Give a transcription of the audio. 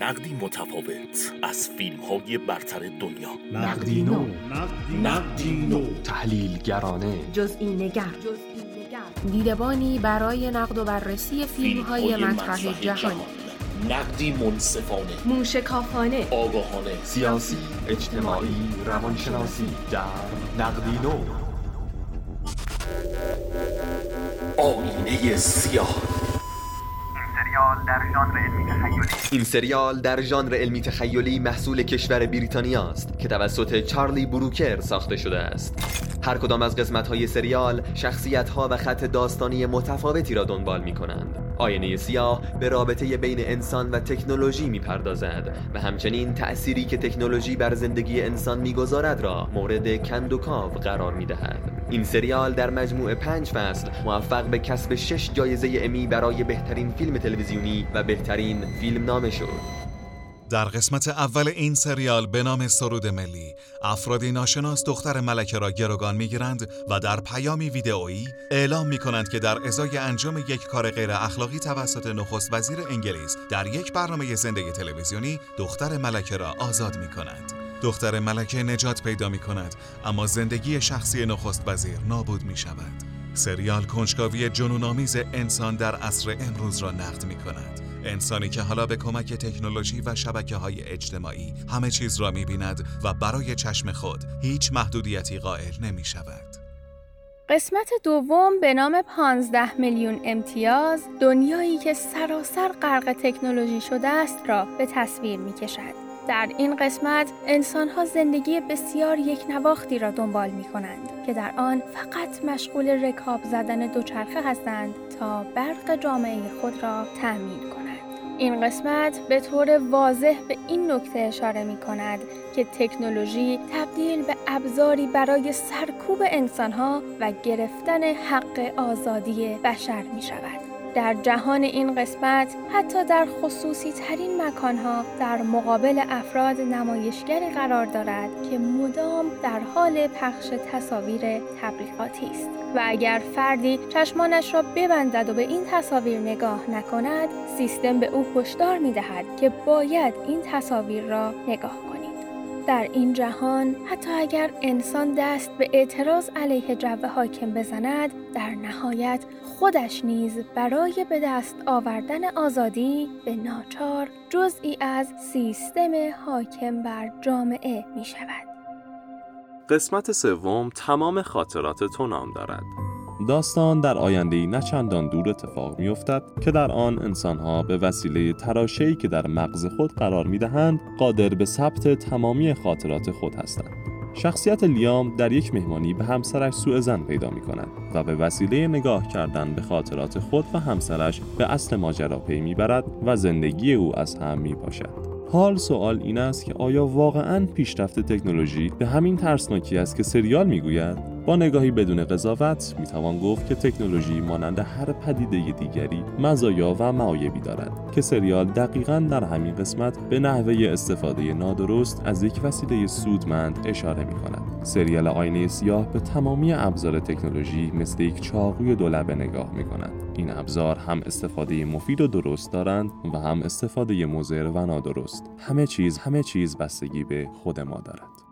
نقدی متفاوت از فیلم های برتر دنیا. نقدی نو. نقدی نو. تحلیلگرانه. جزئی نگر دیدبانی برای نقد و بررسی فیلم های مطرح جهانی. نقدی منصفانه. موشکافانه. آگاهانه. سیاسی اجتماعی روانشناسی. در نقدی نو. آینه سیاه. این سریال در ژانر علمی تخیلی محصول کشور بریتانیا است که توسط چارلی بروکر ساخته شده است. هر کدام از قسمت های سریال شخصیت ها و خط داستانی متفاوتی را دنبال می کنند آینه سیاه به رابطه بین انسان و تکنولوژی می پردازد و همچنین تأثیری که تکنولوژی بر زندگی انسان می‌گذارد را مورد کندوکاو قرار می دهد این سریال در مجموع پنج فصل موفق به کسب شش جایزه امی برای بهترین فیلم تلویزیونی و بهترین فیلم نامه شد در قسمت اول این سریال به نام سرود ملی افرادی ناشناس دختر ملکه را گروگان می‌گیرند و در پیامی ویدئویی اعلام می کنند که در ازای انجام یک کار غیر اخلاقی توسط نخست وزیر انگلیس در یک برنامه زنده تلویزیونی دختر ملکه را آزاد می کنند. دختر ملکه نجات پیدا می کند اما زندگی شخصی نخست وزیر نابود می شود. سریال کنجکاوی جنونآمیز انسان در عصر امروز را نقد می کند. انسانی که حالا به کمک تکنولوژی و شبکه های اجتماعی همه چیز را می بیند و برای چشم خود هیچ محدودیتی قائل نمی شود. قسمت دوم به نام 15 میلیون امتیاز دنیایی که سراسر غرق تکنولوژی شده است را به تصویر می کشد. در این قسمت انسان ها زندگی بسیار یک نواختی را دنبال می کنند که در آن فقط مشغول رکاب زدن دوچرخه هستند تا برق جامعه خود را تأمین کنند. این قسمت به طور واضح به این نکته اشاره می کند که تکنولوژی تبدیل به ابزاری برای سرکوب انسانها و گرفتن حق آزادی بشر می شود. در جهان این قسمت حتی در خصوصی ترین مکانها در مقابل افراد نمایشگری قرار دارد که مدام در حال پخش تصاویر تبلیغاتی است. و اگر فردی چشمانش را ببندد و به این تصاویر نگاه نکند سیستم به او هشدار می دهد که باید این تصاویر را نگاه کند. در این جهان حتی اگر انسان دست به اعتراض علیه جو حاکم بزند در نهایت خودش نیز برای به دست آوردن آزادی به ناچار جزئی از سیستم حاکم بر جامعه می شود. قسمت سوم تمام خاطرات تو نام دارد. داستان در آینده نه چندان دور اتفاق می که در آن انسانها به وسیله تراشه‌ای که در مغز خود قرار می دهند قادر به ثبت تمامی خاطرات خود هستند. شخصیت لیام در یک مهمانی به همسرش سوء زن پیدا می کند و به وسیله نگاه کردن به خاطرات خود و همسرش به اصل ماجرا پی می برد و زندگی او از هم می باشد. حال سوال این است که آیا واقعا پیشرفت تکنولوژی به همین ترسناکی است که سریال می‌گوید با نگاهی بدون قضاوت می‌توان گفت که تکنولوژی مانند هر پدیده دیگری مزایا و معایبی دارد که سریال دقیقا در همین قسمت به نحوه استفاده نادرست از یک وسیله سودمند اشاره می کند. سریال آینه سیاه به تمامی ابزار تکنولوژی مثل یک چاقوی دولبه نگاه می کند. این ابزار هم استفاده مفید و درست دارند و هم استفاده مضر و نادرست. همه چیز همه چیز بستگی به خود ما دارد.